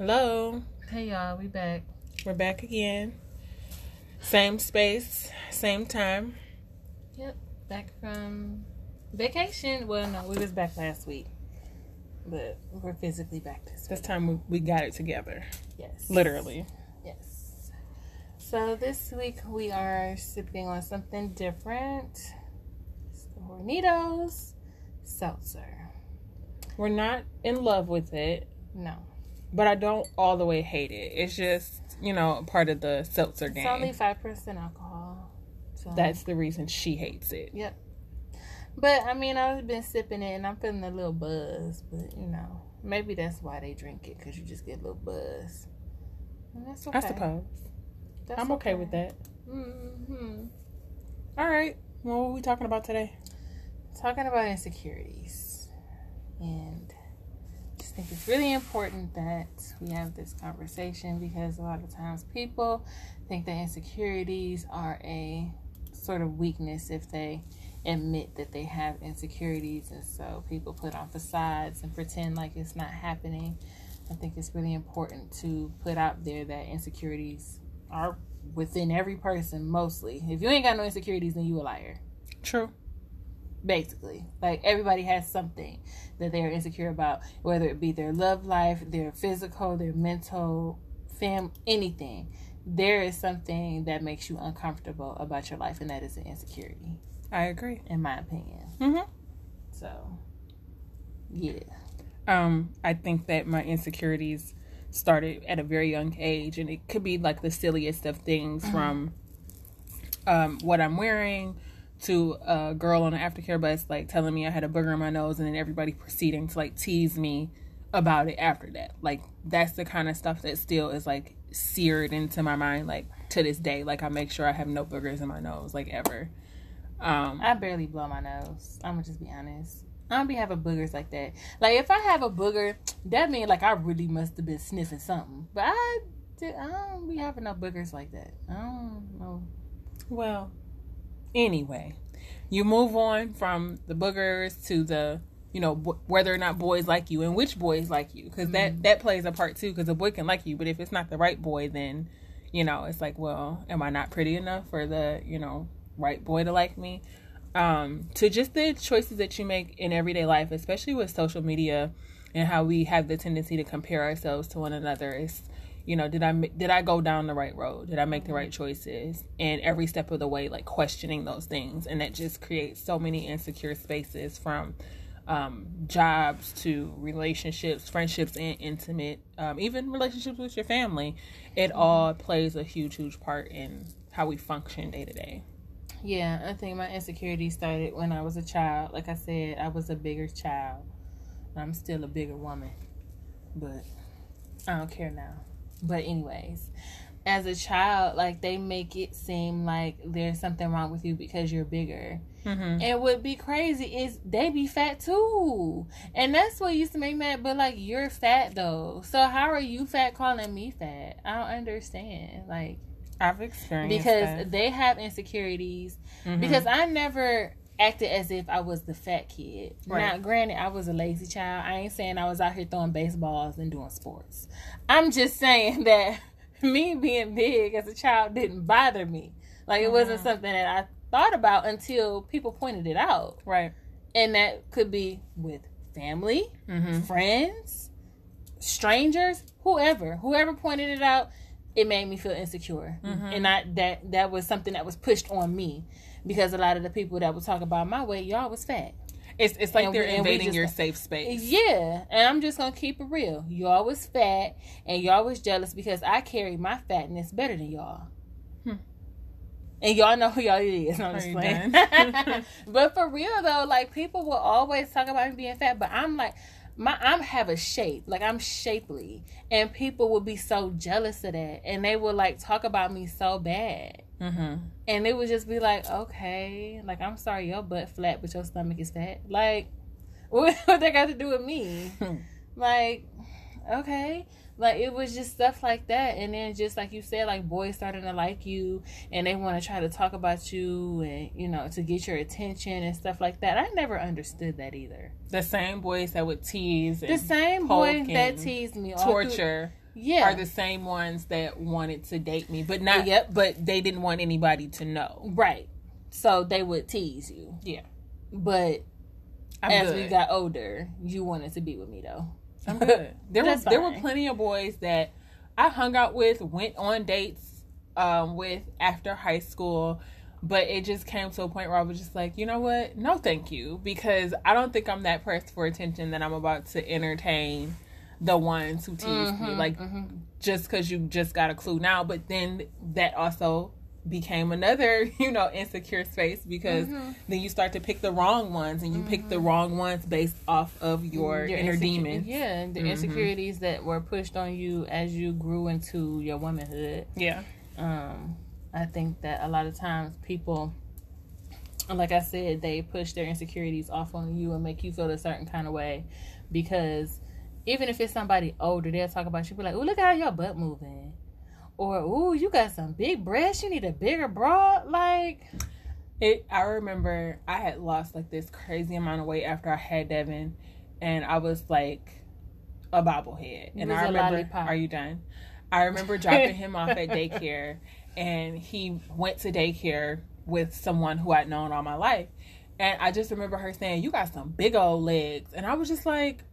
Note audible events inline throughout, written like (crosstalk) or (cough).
Hello. Hey y'all, we back. We're back again. Same space, same time. Yep, back from vacation. Well, no, we was back last week, but we're physically back this This week. time we, we got it together. Yes, Literally. Yes. So this week we are sipping on something different. It's the Hornitos seltzer. We're not in love with it, No, but I don't all the way hate it. It's just, you know, part of the seltzer game. it's only five percent alcohol. So That's the reason she hates it. Yep. But I mean, I've been sipping it and I'm feeling a little buzz. But you know, maybe that's why they drink it because you just get a little buzz. And that's okay. I suppose. That's I'm okay with that. hmm All right. What were we talking about today? Talking about insecurities, and just think it's really important that we have this conversation because a lot of times people think that insecurities are a sort of weakness if they admit that they have insecurities. And so people put on facades and pretend like it's not happening. I think it's really important to put out there that insecurities are within every person mostly. If you ain't got no insecurities then you a liar. True. Basically. Like everybody has something that they're insecure about whether it be their love life their physical their mental fam anything. There is something that makes you uncomfortable about your life and that is an insecurity. I agree. in my opinion. Mm-hmm. so yeah. Um, I think that my insecurities started at a very young age, and it could be like the silliest of things from um, what I'm wearing to a girl on an aftercare bus like telling me I had a booger in my nose, and then everybody proceeding to like tease me about it after that. Like that's the kind of stuff that still is like seared into my mind, like to this day. Like I make sure I have no boogers in my nose, like ever. Um, i barely blow my nose i'm gonna just be honest I don't be having boogers like that. Like if I have a booger, that means like I really must have been sniffing something. But I, I don't be having no boogers like that. I don't know. Well, anyway, you move on from the boogers to the, you know, b- whether or not boys like you and which boys like you, because that that plays a part too. Because a boy can like you, but if it's not the right boy, then, you know, it's like, well, am I not pretty enough for the, you know, right boy to like me? Um, to just the choices that you make in everyday life, especially with social media and how we have the tendency to compare ourselves to one another. Is you know did i did i go down the right road? Did i make the right choices? And every step of the way like questioning those things. And that just creates so many insecure spaces from um, jobs to relationships friendships and intimate um, even relationships with your family. It all plays a huge huge part in how we function day to day. Yeah, I think my insecurity started when I was a child. Like I said, I was a bigger child. I'm still a bigger woman, but I don't care now. But anyways, as a child, like they make it seem like there's something wrong with you because you're bigger. mm-hmm. And what be crazy is they be fat too. And that's what used to make me mad. But like you're fat though. So how are you fat calling me fat? I don't understand. Like i've experienced because that. they have insecurities. Mhm. Because I never acted as if I was the fat kid. Right. Now, granted, I was a lazy child. I ain't saying I was out here throwing baseballs and doing sports. I'm just saying (laughs) that me being big as a child didn't bother me. Like it wasn't Mhm. something that I thought about until people pointed it out. right And that could be with family, mm-hmm. friends, strangers, whoever. Whoever pointed it out, it made me feel insecure. Mhm. And I that that was something that was pushed on me because a lot of the people that would talk about my weight, y'all was fat. it's, it's like And they're we- invading just- your safe space Yeah, and I'm just gonna keep it real. Y'all was fat, and y'all was jealous because I carry my fatness better than y'all. Hmm. And y'all know who y'all is. I'm Are just playing. (laughs) but for real though, like people will always talk about me being fat, but I'm like, my I'm have a shape, like I'm shapely, and people will be so jealous of that, and they will like talk about me so bad. Mm-hmm. And it would just be like, okay, like I'm sorry, your butt flat, but your stomach is fat. Like, (laughs) what, what that got to do with me? (laughs) like, okay, like it was just stuff like that. And then just like you said, like boys starting to like you, and they want to try to talk about you, and you know, to get your attention and stuff like that. I never understood that either. the same boys that would tease The same boys that teased me, torture yeah. are the same ones that wanted to date me, but not Yep. But they didn't want anybody to know. right. So they would tease you, Yeah, but I'm as good. we got older, you wanted to be with me though. I'm (laughs) good. There was there were plenty of boys that I hung out with, went on dates um, with after high school, but it just came to a point where I was just like, you know what? No, thank you, because I don't think I'm that pressed for attention that I'm about to entertain the ones who tease me, Mhm, like just because you just got a clue now. But then that also became another, (laughs) you know, insecure space because Mm-hmm. then you start to pick the wrong ones and you pick the wrong ones based off of your, your inner insecure- demons. Yeah, and the Mhm. insecurities that were pushed on you as you grew into your womanhood. Yeah. Um, I think that a lot of times people, like I said, they push their insecurities off on you and make you feel a certain kind of way because even if it's somebody older, they'll talk about you, be like, "Oh, look how your butt moving," or "Oh, you got some big breasts. You need a bigger bra." Like, It. I remember I had lost like this crazy amount of weight after I had Devin, and I was like a bobblehead. And I remember. Are you done? I remember (laughs) dropping him off at daycare, and he went to daycare with someone who I'd known all my life, and I just remember her saying, "You got some big old legs," and I was just like.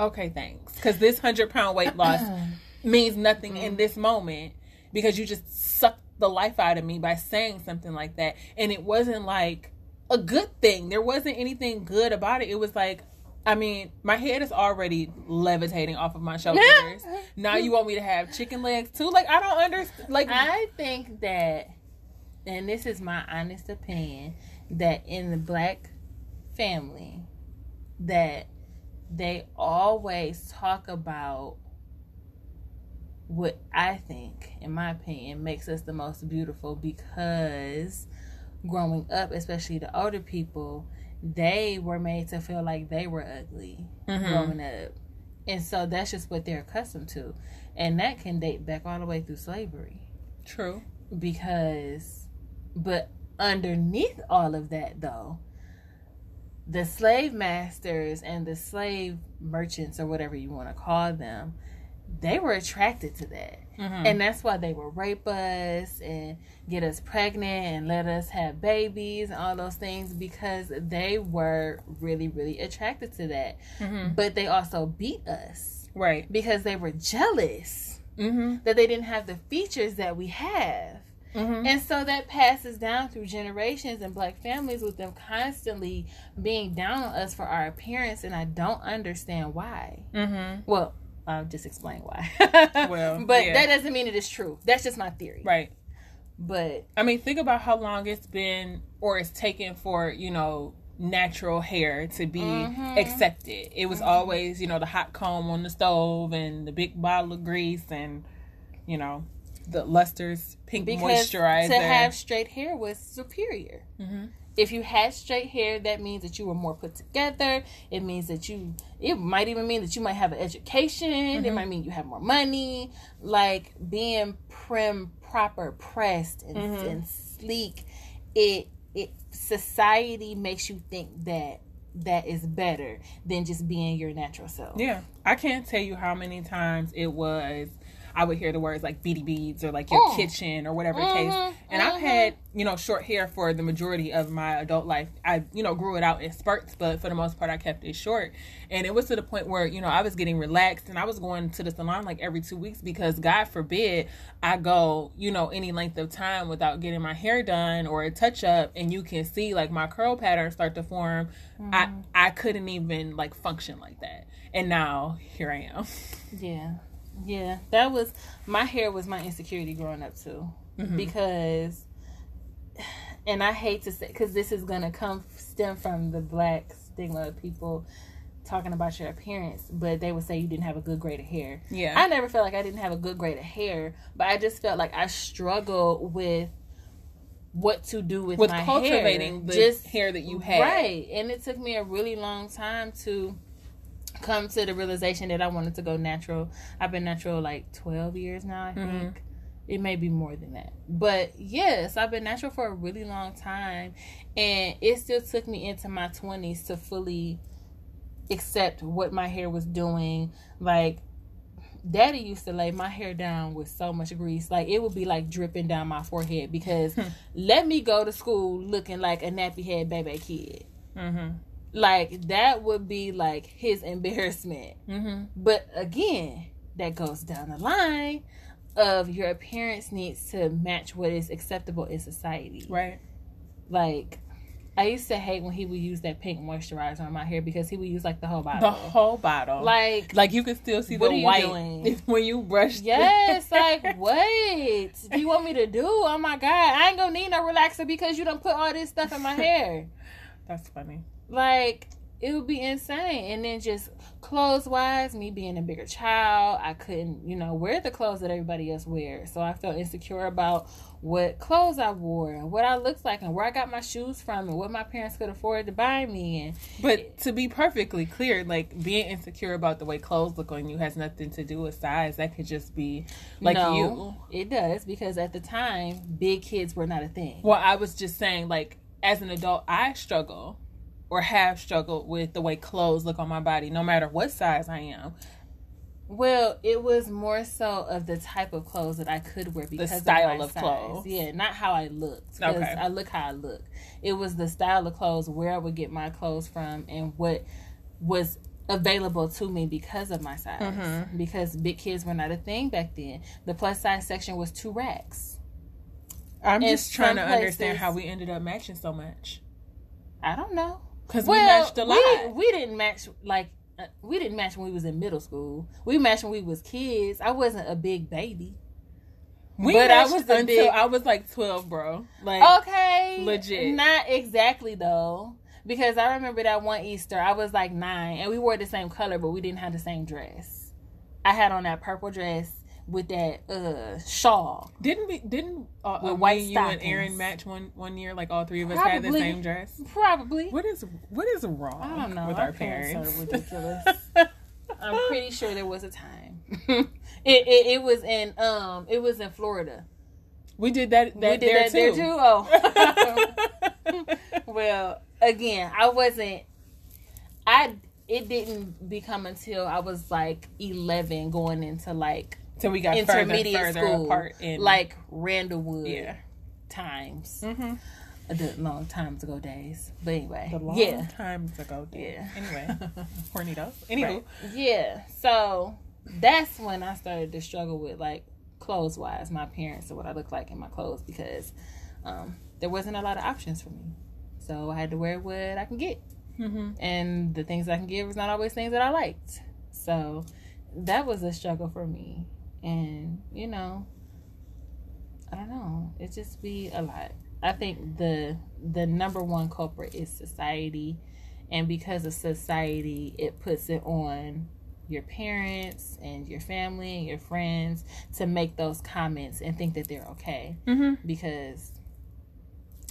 Okay, thanks. Because this hundred pound weight loss uh-uh. means nothing in this moment because you just sucked the life out of me by saying something like that. And it wasn't like a good thing. There wasn't anything good about it. It was like, I mean, my head is already levitating off of my (laughs) shoulders. now you want me to have chicken legs too? Like, I don't understand. Like, I think that, and this is my honest opinion, that in the black family, that they always talk about what I think, in my opinion, makes us the most beautiful because growing up, especially the older people, they were made to feel like they were ugly Mhm. growing up. And so that's just what they're accustomed to. And that can date back all the way through slavery true. because but underneath all of that though the slave masters and the slave merchants or whatever you want to call them they were attracted to that Mhm. and that's why they would rape us and get us pregnant and let us have babies and all those things because they were really really attracted to that Mhm. but they also beat us Right. because they were jealous Mm-hmm. that they didn't have the features that we have Mm-hmm. and so that passes down through generations and black families with them constantly being down on us for our appearance. And I don't understand why. Mm-hmm. Well, I'll just explain why. (laughs) Well, but yeah. that doesn't mean it is true. That's just my theory. Right. But I mean, think about how long it's been or it's taken for, you know, natural hair to be Mhm. accepted. It was always, you know, the hot comb on the stove and the big bottle of grease and, you know, the Luster's pink because moisturizer. to have straight hair was superior. hmm If you had straight hair, that means that you were more put together. It means that you, it might even mean that you might have an education. It Mhm. might mean you have more money. Like being prim, proper, pressed, and, Mhm. and sleek. It, it, society makes you think that that is better than just being your natural self. Yeah. I can't tell you how many times it was I would hear the words like beady beads or like your Mm. kitchen or whatever the case. And I've mhm. had, you know, short hair for the majority of my adult life. I, you know, grew it out in spurts, but for the most part I kept it short. And it was to the point where, you know, I was getting relaxed and I was going to the salon like every two weeks because God forbid I go, you know, any length of time without getting my hair done or a touch up and you can see like my curl patterns start to form. I I couldn't even like function like that. And now here I am. Yeah. Yeah. That was my hair was my insecurity growing up too. Mhm. Because and I hate to say cuz this is going to come stem from the black stigma of people talking about your appearance, but they would say you didn't have a good grade of hair. Yeah. I never felt like I didn't have a good grade of hair, but I just felt like I struggled with what to do with, with my cultivating hair. the just hair that you had. Right. And it took me a really long time to come to the realization that I wanted to go natural. I've been natural like 12 years now, I Mhm. think. It may be more than that. But yes, I've been natural for a really long time. And it still took me into my 20s to fully accept what my hair was doing. Like, Daddy used to lay my hair down with so much grease, like it would be like dripping down my forehead because (laughs) let me go to school looking like a nappy head baby kid. Mm-hmm. Like that would be like his embarrassment. Mm-hmm. But again, that goes down the line of your appearance needs to match what is acceptable in society. Right. Like I used to hate when he would use that pink moisturizer on my hair because he would use like the whole bottle. The whole bottle. like like you can still see the white doing? (laughs) when you brush. Yes, (laughs) like what do you want me to do? Oh my god, I ain't gonna need no relaxer because you don't put all this stuff in my hair. (laughs) That's funny. Like it would be insane. And then just clothes wise, me being a bigger child, I couldn't, you know, wear the clothes that everybody else wears. So I felt insecure about what clothes I wore and what I looked like and where I got my shoes from and what my parents could afford to buy me and But to be perfectly clear, like being insecure about the way clothes look on you has nothing to do with size. That could just be like no, you. It does because at the time, big kids were not a thing. Well, I was just saying, like, as an adult, I struggle or have struggled with the way clothes look on my body, no matter what size I am. Well, it was more so of the type of clothes that I could wear because the style of, of clothes. Yeah, not how I looked. Okay. I look how I look. It was the style of clothes, where I would get my clothes from, and what was available to me because of my size. Mhm. Because big kids were not a thing back then. The plus size section was two racks. I'm In just trying to some understand how we ended up matching so much. I don't know. Because we Well, matched a lot. We, we didn't match like uh, we didn't match when we was in middle school. We matched when we was kids. I wasn't a big baby. We but I was until big- I was like 12, bro. Like, Okay. legit. Not exactly though. Because I remember that one Easter, I was like nine and we wore the same color, but we didn't have the same dress. I had on that purple dress with that uh shawl. didn't we? Didn't uh, With uh, white you and. Aaron match one one year? Like all three of us had the same dress. Probably. What is what is wrong I don't know. with our parents? are ridiculous. (laughs) I'm pretty sure there was a time. (laughs) it, it it was in um it was in Florida. we did that. that we did there that there too. too. (laughs) Oh. well, again, I wasn't. I it didn't become until I was like eleven, going into like so we got intermediate further, further school, apart in like Randallwood yeah. times, Mm-hmm. the long times ago days. But anyway, The long yeah, times ago. days. Yeah. Anyway, (laughs) Hornitos. Anywho, Right. yeah. So that's when I started to struggle with like clothes wise, my parents and what I look like in my clothes because um, there wasn't a lot of options for me. So I had to wear what I can get. mm-hmm. and the things I can give was not always things that I liked. So that was a struggle for me. And, you know, I don't know. It just be a lot. I think the the number one culprit is society and because of society it puts it on your parents and your family and your friends to make those comments and think that they're okay Mm-hmm. because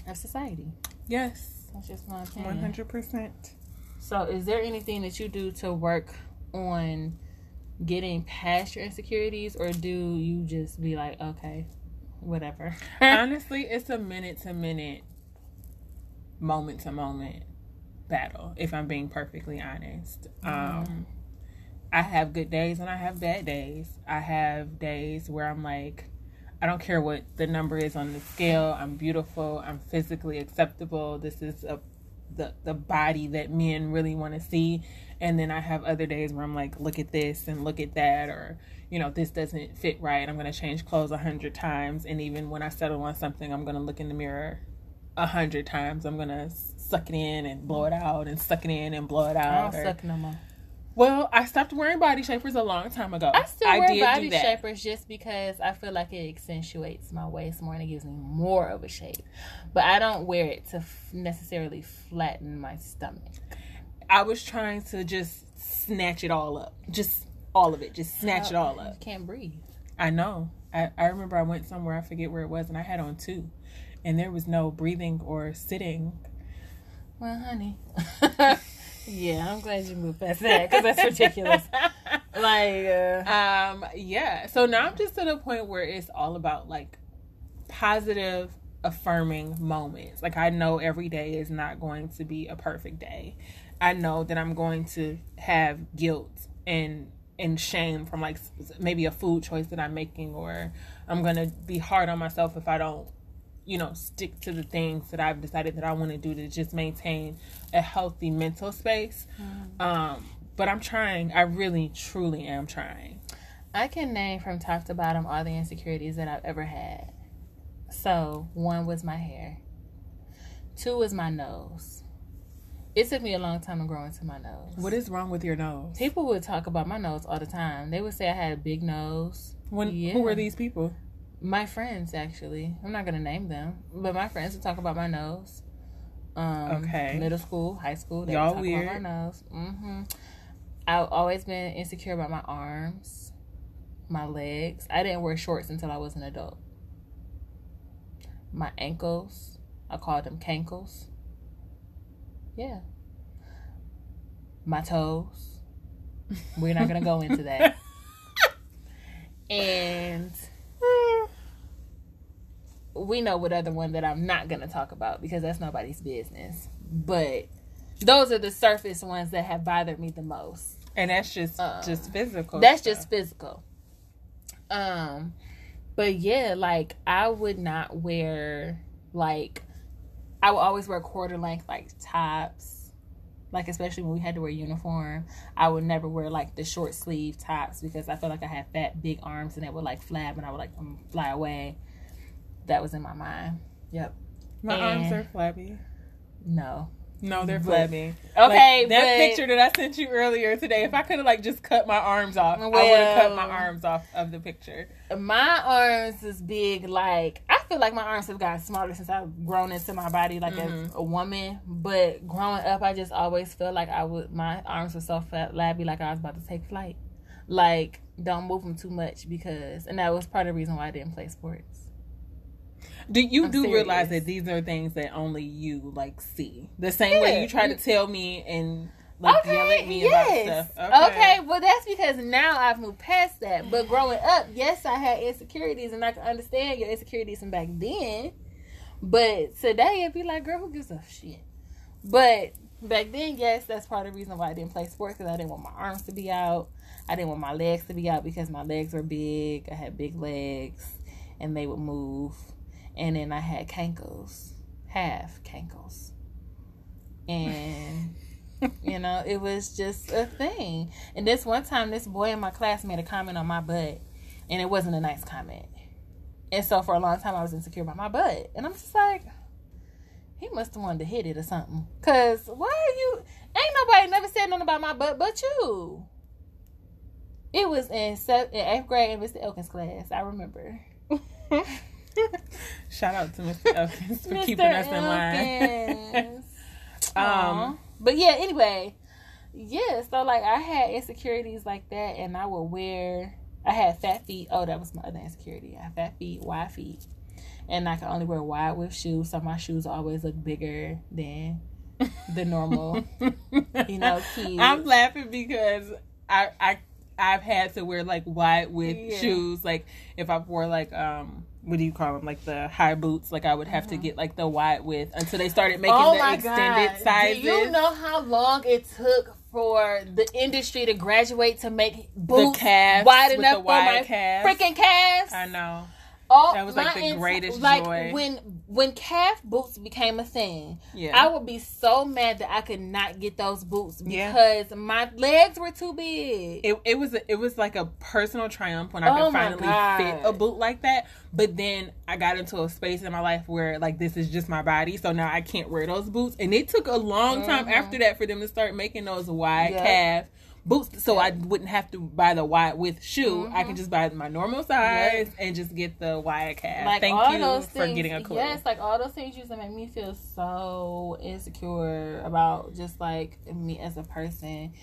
of society. yes, That's just my opinion. hundred percent. So, is there anything that you do to work on getting past your insecurities, or do you just be like, okay, whatever? (laughs) Honestly, it's a minute to minute, moment to moment battle. If I'm being perfectly honest, um, I have good days and I have bad days. I have days where I'm like, I don't care what the number is on the scale. I'm beautiful. I'm physically acceptable. This is a the the body that men really want to see. And then I have other days where I'm like, look at this and look at that, or you know, this doesn't fit right. I'm gonna change clothes a hundred times, and even when I settle on something, I'm gonna look in the mirror a hundred times. I'm gonna suck it in and blow it out, and suck it in and blow it I out. don't or- suck no more. Well, I stopped wearing body shapers a long time ago. I still wear body shapers just because I feel like it accentuates my waist more and it gives me more of a shape. But I don't wear it to f- necessarily flatten my stomach. I was trying to just snatch it all up, just all of it, just snatch it oh, all You up. can't breathe. I know. I, I remember I went somewhere, I forget where it was, and I had on two, and there was no breathing or sitting. Well, honey. (laughs) yeah, I'm glad you moved past that because that's ridiculous. (laughs) like, uh, Um, yeah. So now I'm just at a point where it's all about like positive, affirming moments. Like I know every day is not going to be a perfect day. I know that I'm going to have guilt and and shame from like maybe a food choice that I'm making, or I'm gonna be hard on myself if I don't, you know, stick to the things that I've decided that I want to do to just maintain a healthy mental space. Mm. Um, but I'm trying. I really, truly am trying. I can name from top to bottom all the insecurities that I've ever had. So one was my hair. Two was my nose. It took me a long time to grow into my nose. What is wrong with your nose? People would talk about my nose all the time. They would say I had a big nose. When yeah. who were these people? My friends, actually. I'm not gonna name them, but my friends would talk about my nose. Um, okay. Middle school, high school, they y'all would talk weird. About my nose. Mm-hmm. I've always been insecure about my arms, my legs. I didn't wear shorts until I was an adult. My ankles, I called them cankles. Yeah. My toes. We're not gonna go into that. (laughs) and we know what other one that I'm not gonna talk about because that's nobody's business. But those are the surface ones that have bothered me the most. And that's just um, just physical. That's stuff. just physical. Um but yeah, like I would not wear like I would always wear quarter length like tops. Like especially when we had to wear uniform, I would never wear like the short sleeve tops because I felt like I had fat big arms and it would like flab and I would like um, fly away. That was in my mind. Yep. My and arms are flabby. No, no, they're flabby. Okay, like, that but, picture that I sent you earlier today. If I could have like just cut my arms off, well, I would have cut my arms off of the picture. My arms is big. Like I feel like my arms have gotten smaller since I've grown into my body, like mm-hmm. as a woman. But growing up, I just always felt like I would. My arms were so flabby, like I was about to take flight. Like don't move them too much because, and that was part of the reason why I didn't play sports. Do you I'm do serious. realize that these are things that only you like see? The same yeah. way you try to tell me and like okay, yell at me yes. about stuff. Okay. okay, well that's because now I've moved past that. But growing up, yes, I had insecurities and I can understand your insecurities from back then. But today it'd be like, girl, who gives a shit? But back then, yes, that's part of the reason why I didn't play sports because I didn't want my arms to be out. I didn't want my legs to be out because my legs were big. I had big legs and they would move and then I had cankles, half cankles, and you know it was just a thing. And this one time, this boy in my class made a comment on my butt, and it wasn't a nice comment. And so for a long time, I was insecure about my butt, and I'm just like, he must have wanted to hit it or something. Cause why are you? Ain't nobody never said nothing about my butt but you. It was in, seventh, in eighth grade in Mr. Elkins' class. I remember. (laughs) (laughs) Shout out to Mr. Elkins for Mr. keeping us in line. (laughs) um, but yeah, anyway, yeah. So like, I had insecurities like that, and I would wear. I had fat feet. Oh, that was my other insecurity. I had fat feet, wide feet, and I could only wear wide with shoes. So my shoes always look bigger than (laughs) the normal, you know, kids. I'm laughing because I I I've had to wear like wide with yeah. shoes. Like if I wore like um what do you call them? Like the high boots. Like I would have mm-hmm. to get like the wide width until they started making oh the extended God. sizes. Do you know how long it took for the industry to graduate to make boots the calves wide enough for my calves. freaking calves? I know. All that was like the greatest like joy. when when calf boots became a thing. Yeah, I would be so mad that I could not get those boots because yeah. my legs were too big. It, it was a, it was like a personal triumph when I could oh finally fit a boot like that. But then I got into a space in my life where like this is just my body, so now I can't wear those boots. And it took a long time mm-hmm. after that for them to start making those wide yep. calf boots so I wouldn't have to buy the wide width shoe. Mm-hmm. I can just buy my normal size yep. and just get the wide calf. Like Thank you those for getting a clue. Yes, like all those things used to make me feel so insecure about just like me as a person.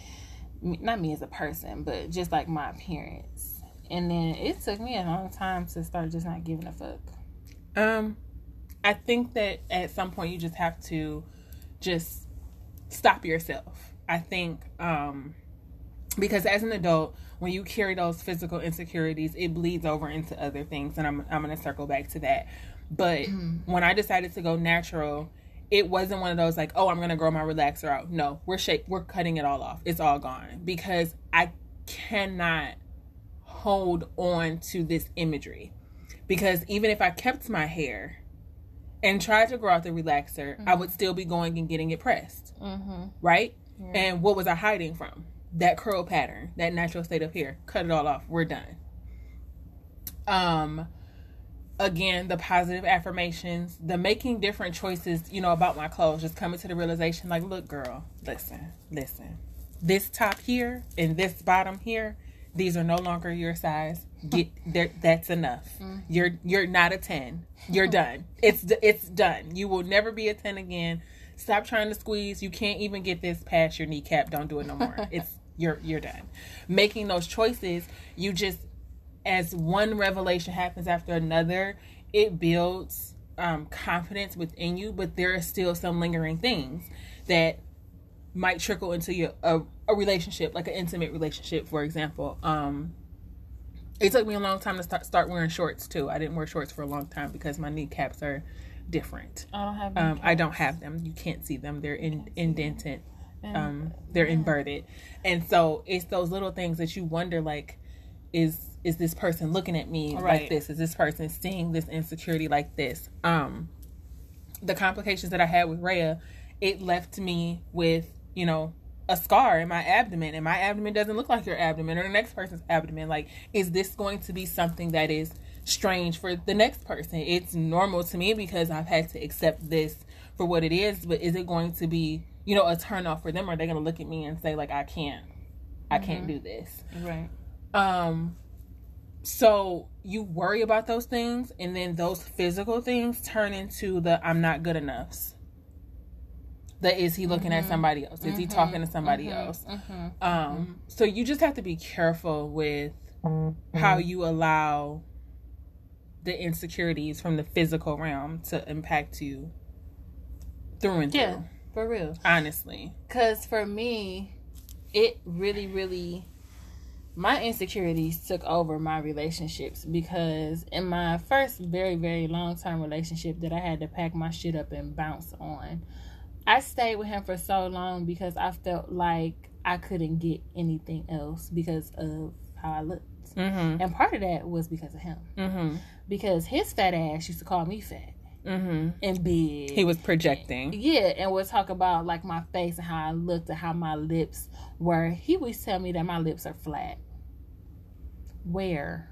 Not me as a person, but just like my appearance. And then it took me a long time to start just not giving a fuck. Um, I think that at some point you just have to just stop yourself. I think um because as an adult when you carry those physical insecurities it bleeds over into other things and i'm, I'm going to circle back to that but mm-hmm. when i decided to go natural it wasn't one of those like oh i'm going to grow my relaxer out no we're shake we're cutting it all off it's all gone because i cannot hold on to this imagery because even if I kept my hair and tried to grow out the relaxer, mm-hmm. I would still be going and getting it pressed. Mm-hmm. Right? Yeah. And what was I hiding from? That curl pattern, that natural state of hair. Cut it all off. We're done. Um, again, the positive affirmations, the making different choices, you know, about my clothes, just coming to the realization like, look, girl, listen, listen. This top here and this bottom here, these are no longer your size. Get (laughs) there that's enough. Mm-hmm. You're you're not a 10. You're done. It's it's done. You will never be a 10 again. Stop trying to squeeze. You can't even get this past your kneecap. Don't do it no more. (laughs) it's you're you're done. Making those choices, you just as one revelation happens after another, it builds um, confidence within you, but there are still some lingering things that might trickle into your a, a relationship, like an intimate relationship, for example. Um, it took me a long time to start start wearing shorts too. I didn't wear shorts for a long time because my kneecaps are different. I don't have. Um, I don't have them. You can't see them. They're in, indented. Um, they're yeah. inverted, and so it's those little things that you wonder, like, is is this person looking at me right. like this? Is this person seeing this insecurity like this? Um, the complications that I had with Rhea, it left me with you know a scar in my abdomen and my abdomen doesn't look like your abdomen or the next person's abdomen like is this going to be something that is strange for the next person it's normal to me because i've had to accept this for what it is but is it going to be you know a turn off for them or are they going to look at me and say like i can't i can't mm-hmm. do this right um so you worry about those things and then those physical things turn into the i'm not good enoughs that is he looking mm-hmm. at somebody else is mm-hmm. he talking to somebody mm-hmm. else mm-hmm. um so you just have to be careful with how you allow the insecurities from the physical realm to impact you through and through yeah for real honestly because for me it really really my insecurities took over my relationships because in my first very very long term relationship that I had to pack my shit up and bounce on, I stayed with him for so long because I felt like I couldn't get anything else because of how I looked, mm-hmm. and part of that was because of him, mm-hmm. because his fat ass used to call me fat. Mm-hmm. And big. He was projecting. Yeah, and would talk about like my face and how I looked and how my lips were. He would tell me that my lips are flat where.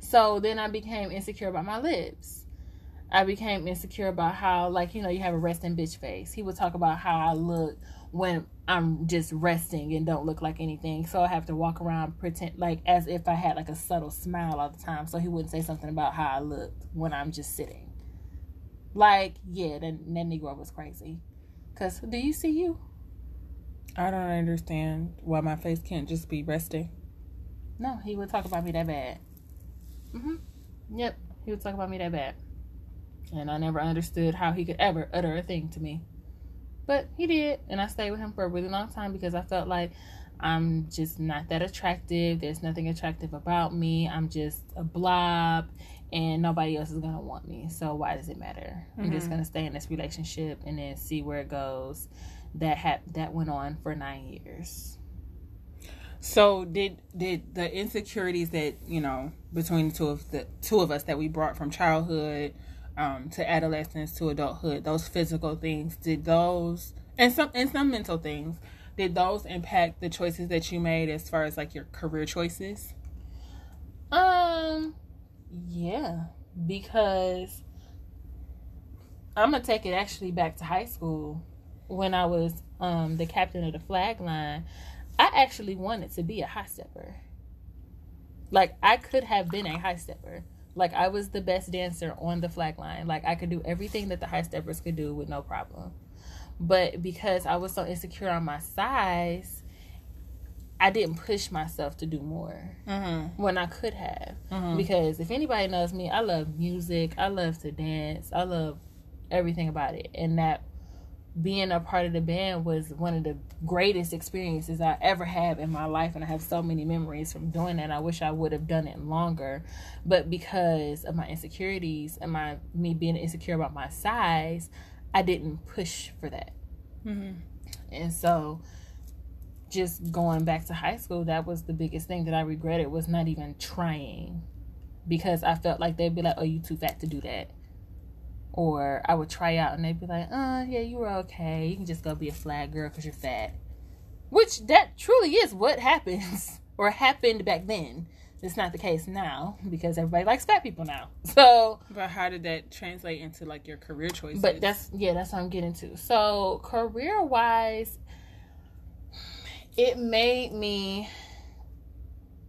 So then I became insecure about my lips. I became insecure about how, like, you know, you have a resting bitch face. He would talk about how I look when I'm just resting and don't look like anything. So I have to walk around pretend like as if I had like a subtle smile all the time. So he wouldn't say something about how I looked when I'm just sitting. Like, yeah, that, that Negro was crazy. Cause do you see you? I don't understand why my face can't just be resting. No, he would talk about me that bad. Mhm. Yep, he would talk about me that bad. And I never understood how he could ever utter a thing to me. But he did, and I stayed with him for a really long time because I felt like I'm just not that attractive. There's nothing attractive about me. I'm just a blob and nobody else is going to want me. So why does it matter? Mm-hmm. I'm just mm-hmm. going to stay in this relationship and then see where it goes. That ha- that went on for 9 years. So did did the insecurities that you know between the two of the two of us that we brought from childhood um, to adolescence to adulthood, those physical things, did those and some and some mental things, did those impact the choices that you made as far as like your career choices? Um, yeah, because I'm gonna take it actually back to high school when I was um the captain of the flag line. I actually wanted to be a high stepper. Like I could have been a high stepper. Like I was the best dancer on the flag line. Like I could do everything that the high steppers could do with no problem. But because I was so insecure on my size, I didn't push myself to do more mm-hmm. when I could have. Mm-hmm. Because if anybody knows me, I love music. I love to dance. I love everything about it. And that being a part of the band was one of the greatest experiences I ever had in my life and I have so many memories from doing that. I wish I would have done it longer. But because of my insecurities and my me being insecure about my size, I didn't push for that. Mm-hmm. And so just going back to high school, that was the biggest thing that I regretted was not even trying because I felt like they'd be like, "Oh, you too fat to do that," or I would try out and they'd be like, "Uh, yeah, you were okay. You can just go be a flag girl because you're fat," which that truly is what happens (laughs) or happened back then. It's not the case now because everybody likes fat people now. (laughs) So, but how did that translate into like your career choices? but that's yeah, that's what I'm getting to. So, career wise, it made me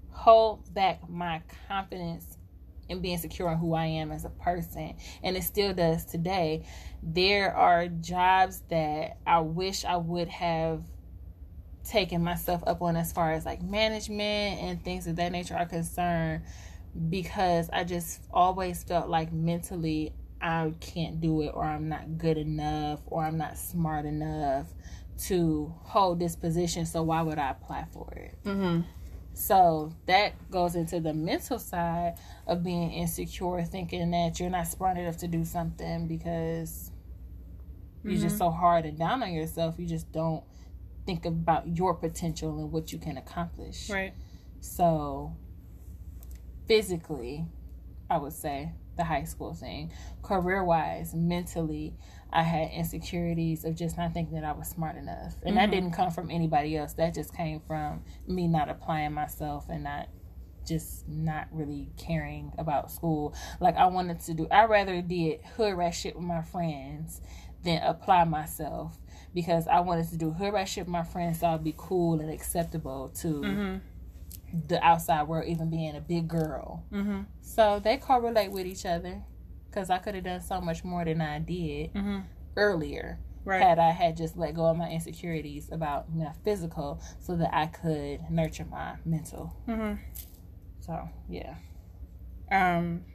hold back my confidence in being secure in who I am as a person, and it still does today. There are jobs that I wish I would have taken myself up on as far as like management and things of that nature are concerned because I just always felt like mentally I can't do it or I'm not good enough or I'm not smart enough to hold this position so why would I apply for it? mm-hmm. So that goes into the mental side of being insecure, thinking that you're not smart enough to do something because you're just so hard and down on yourself. You just don't think about your potential and what you can accomplish. right. So physically, I would say the high school thing. Career wise, mentally, I had insecurities of just not thinking that I was smart enough. And that Mhm. didn't come from anybody else. That just came from me not applying myself and not just not really caring about school. Like I wanted to do I rather did hood rat shit with my friends than apply myself because I wanted to do hood rat shit with my friends so I'd be cool and acceptable to Mm-hmm. the outside world, even being a big girl. Mm-hmm. So they correlate with each other because I could have done so much more than I did Mm-hmm. earlier Right. had I had just let go of my insecurities about my physical so that I could nurture my mental. Mm-hmm. So, yeah. Um,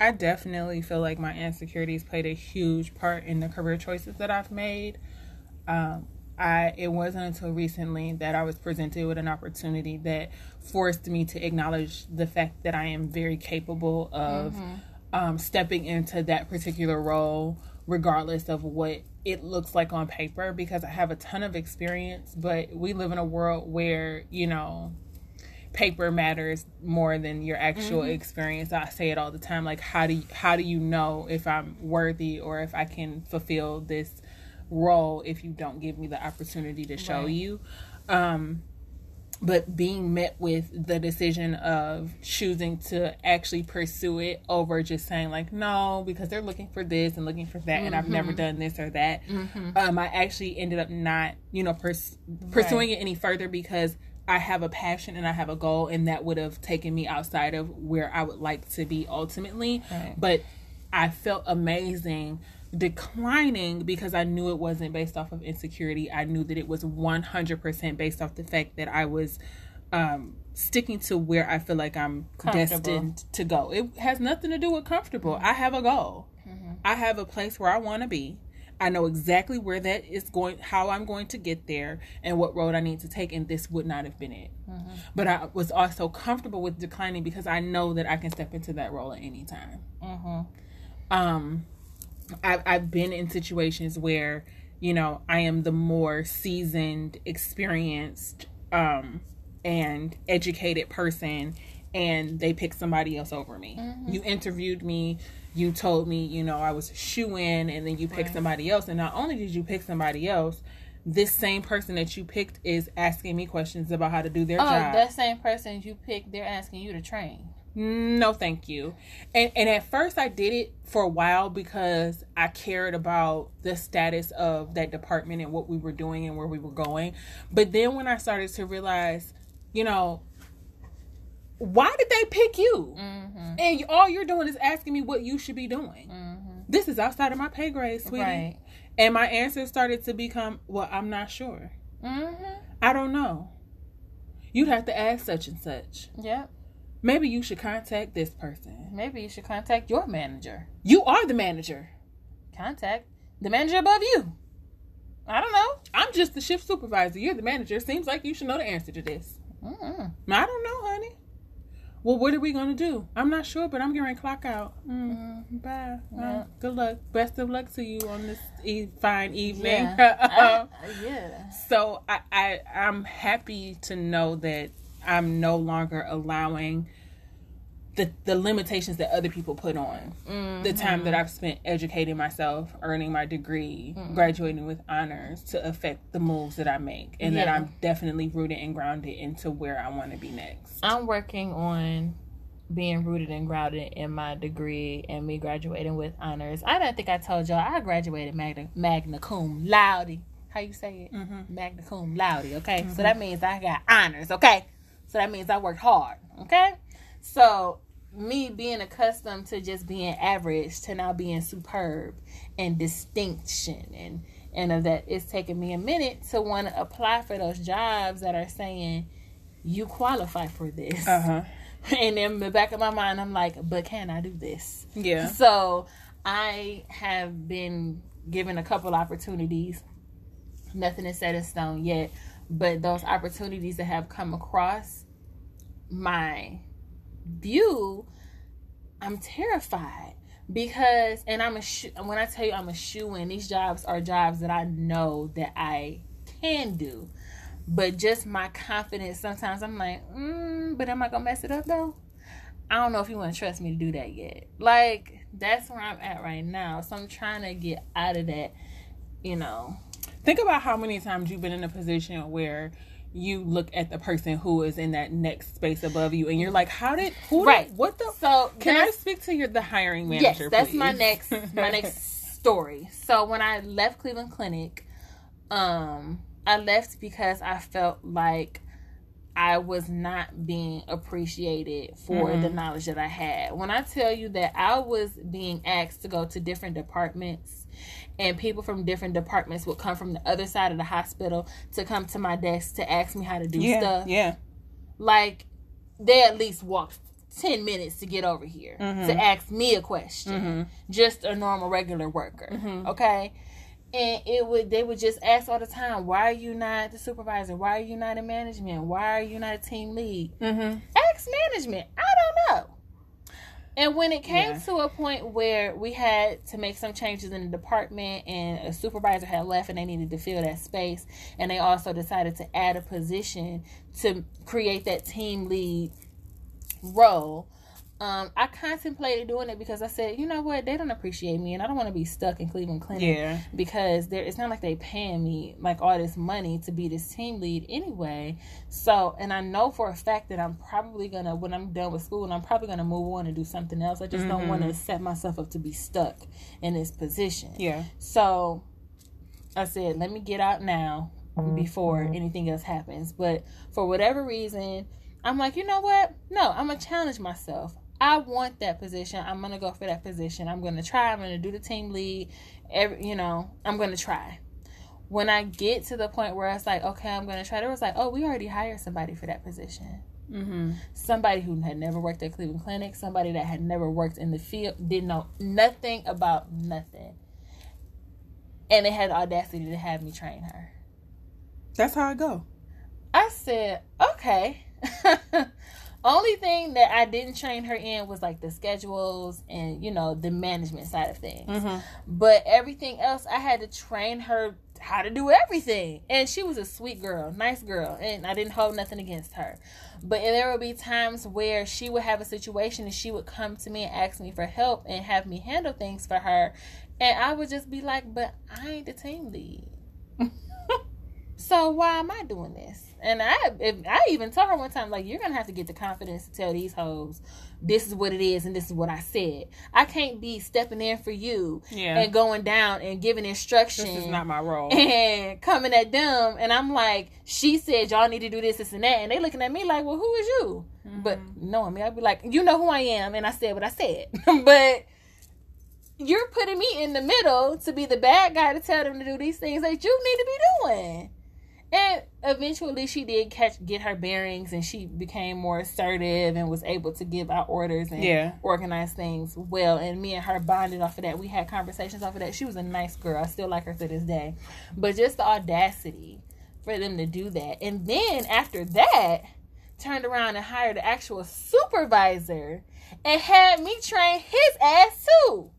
I definitely feel like my insecurities played a huge part in the career choices that I've made. Um, I it wasn't until recently that I was presented with an opportunity that forced me to acknowledge the fact that I am very capable of um, stepping into that particular role, regardless of what it looks like on paper. Because I have a ton of experience, but we live in a world where you know paper matters more than your actual experience. I say it all the time. Like, how do you, how do you know if I'm worthy or if I can fulfill this role if you don't give me the opportunity to show Right. you? Um, but being met with the decision of choosing to actually pursue it over just saying like no because they're looking for this and looking for that and I've never done this or that. Um I actually ended up not you know pers- pursuing it any further because I have a passion and I have a goal and that would have taken me outside of where I would like to be ultimately. Right. but I felt amazing declining because I knew it wasn't based off of insecurity. I knew that it was 100% based off the fact that I was um, sticking to where I feel like I'm destined to go. It has nothing to do with comfortable. I have a goal. I have a place where I want to be. I know exactly where that is going, how I'm going to get there, and what road I need to take, and this would not have been it. But I was also comfortable with declining because I know that I can step into that role at any time. Mm-hmm. Um, I've, I've been in situations where, you know, I am the more seasoned, experienced, um, and educated person, and they pick somebody else over me. You interviewed me, you told me, you know, I was a shoe in, and then you picked Right. somebody else. And not only did you pick somebody else, this same person that you picked is asking me questions about how to do their Oh, job. that same person you picked, they're asking you to train. No, thank you. And and at first I did it for a while because I cared about the status of that department and what we were doing and where we were going. But then when I started to realize, you know, why did they pick you? Mm-hmm. And all you're doing is asking me what you should be doing. Mm-hmm. This is outside of my pay grade, sweetie. Right. And my answer started to become, well, I'm not sure. Mm-hmm. I don't know. You'd have to ask such and such. Yep. Maybe you should contact this person. Maybe you should contact your manager. You are the manager. Contact the manager above you. I don't know. I'm just the shift supervisor. You're the manager. Seems like you should know the answer to this. Mm-mm. I don't know, honey. well, what are we gonna do? I'm not sure, but I'm getting clock out. Mm, mm, bye. Yeah. Uh, good luck. Best of luck to you on this e- fine evening. Yeah. I, (laughs) yeah. So I, I I'm happy to know that I'm no longer allowing the the limitations that other people put on mm-hmm. the time that I've spent educating myself, earning my degree, mm-hmm. graduating with honors to affect the moves that I make, and yeah. that I'm definitely rooted and grounded into where I want to be next. I'm working on being rooted and grounded in my degree and me graduating with honors. I don't think I told y'all I graduated magna, magna cum laude. How you say it? Mm-hmm. Magna cum laude. Okay, so mm-hmm. that means I got honors. Okay, so that means I worked hard. Okay. So me being accustomed to just being average to now being superb and distinction and and of that it's taken me a minute to want to apply for those jobs that are saying you qualify for this uh-huh. (laughs) and in the back of my mind i'm like but can i do this yeah so i have been given a couple opportunities nothing is set in stone yet but those opportunities that have come across my view, I'm terrified because, and I'm a sh- when I tell you I'm a shoe in, these jobs are jobs that I know that I can do, but just my confidence. Sometimes I'm like, mm, but am I gonna mess it up though? I don't know if you want to trust me to do that yet. Like that's where I'm at right now. So I'm trying to get out of that, you know. Think about how many times you've been in a position where you look at the person who is in that next space above you and you're like how did who right did, what the so can i speak to your the hiring manager yes that's please? my next my (laughs) next story so when i left cleveland clinic um i left because i felt like I was not being appreciated for mm-hmm. the knowledge that I had. When I tell you that I was being asked to go to different departments and people from different departments would come from the other side of the hospital to come to my desk to ask me how to do yeah, stuff. Yeah. Like they at least walked 10 minutes to get over here mm-hmm. to ask me a question. Mm-hmm. Just a normal regular worker. Mm-hmm. Okay? And it would they would just ask all the time, why are you not the supervisor? Why are you not in management? Why are you not a team lead? Mm-hmm. Ask management. I. And when it came yeah. to a point where we had to make some changes in the department and a supervisor had left and they needed to fill that space, and they also decided to add a position to create that team lead role, um, I contemplated doing it because I said, you know what, they don't appreciate me, and I don't want to be stuck in Cleveland Clinic. Yeah. Because there, it's not like they paying me like all this money to be this team lead anyway. So, and I know for a fact that I'm probably gonna when I'm done with school, and I'm probably gonna move on and do something else. I just mm-hmm. don't want to set myself up to be stuck in this position. Yeah. So, I said, let me get out now before mm-hmm. anything else happens. But for whatever reason. I'm like, you know what? No, I'm gonna challenge myself. I want that position. I'm gonna go for that position. I'm gonna try. I'm gonna do the team lead. Every you know, I'm gonna try. When I get to the point where it's like, okay, I'm gonna try, it was like, oh, we already hired somebody for that position. Mm-hmm. Somebody who had never worked at Cleveland Clinic, somebody that had never worked in the field, didn't know nothing about nothing, and they had the audacity to have me train her. That's how I go. I said, okay. (laughs) Only thing that I didn't train her in was like the schedules and you know the management side of things. Mm-hmm. But everything else, I had to train her how to do everything. And she was a sweet girl, nice girl, and I didn't hold nothing against her. But there would be times where she would have a situation and she would come to me and ask me for help and have me handle things for her, and I would just be like, "But I ain't the team lead." (laughs) so why am I doing this? And I, if, I even told her one time, like, you're gonna have to get the confidence to tell these hoes, this is what it is, and this is what I said. I can't be stepping in for you yeah. and going down and giving instructions. This is not my role. (laughs) And coming at them, and I'm like, she said y'all need to do this, this, and that, and they looking at me like, well, who is you? Mm-hmm. But knowing me, I'd be like, you know who I am, and I said what I said, (laughs) but you're putting me in the middle to be the bad guy to tell them to do these things that you need to be doing. And eventually she did catch get her bearings and she became more assertive and was able to give out orders and yeah. organize things well. And me and her bonded off of that. We had conversations off of that. She was a nice girl. I still like her to this day. But just the audacity for them to do that. And then after that, turned around and hired an actual supervisor and had me train his ass too.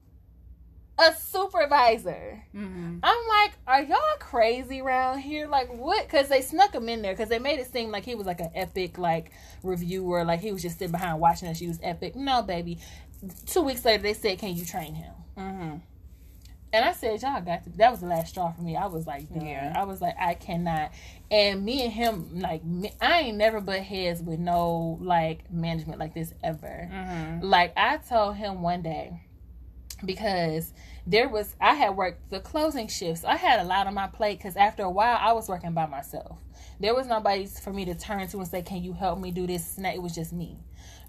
A supervisor. Mm-hmm. I'm like, are y'all crazy around here? Like, what? Because they snuck him in there because they made it seem like he was like an epic like reviewer, like he was just sitting behind watching us. She was epic. No, baby. Two weeks later, they said, "Can you train him?" Mm-hmm. And I said, y'all got to. That was the last straw for me. I was like, done. Yeah. I was like, I cannot. And me and him, like, me, I ain't never butt heads with no like management like this ever. Mm-hmm. Like I told him one day because there was I had worked the closing shifts. I had a lot on my plate because after a while I was working by myself. There was nobody for me to turn to and say, "Can you help me do this?" It was just me.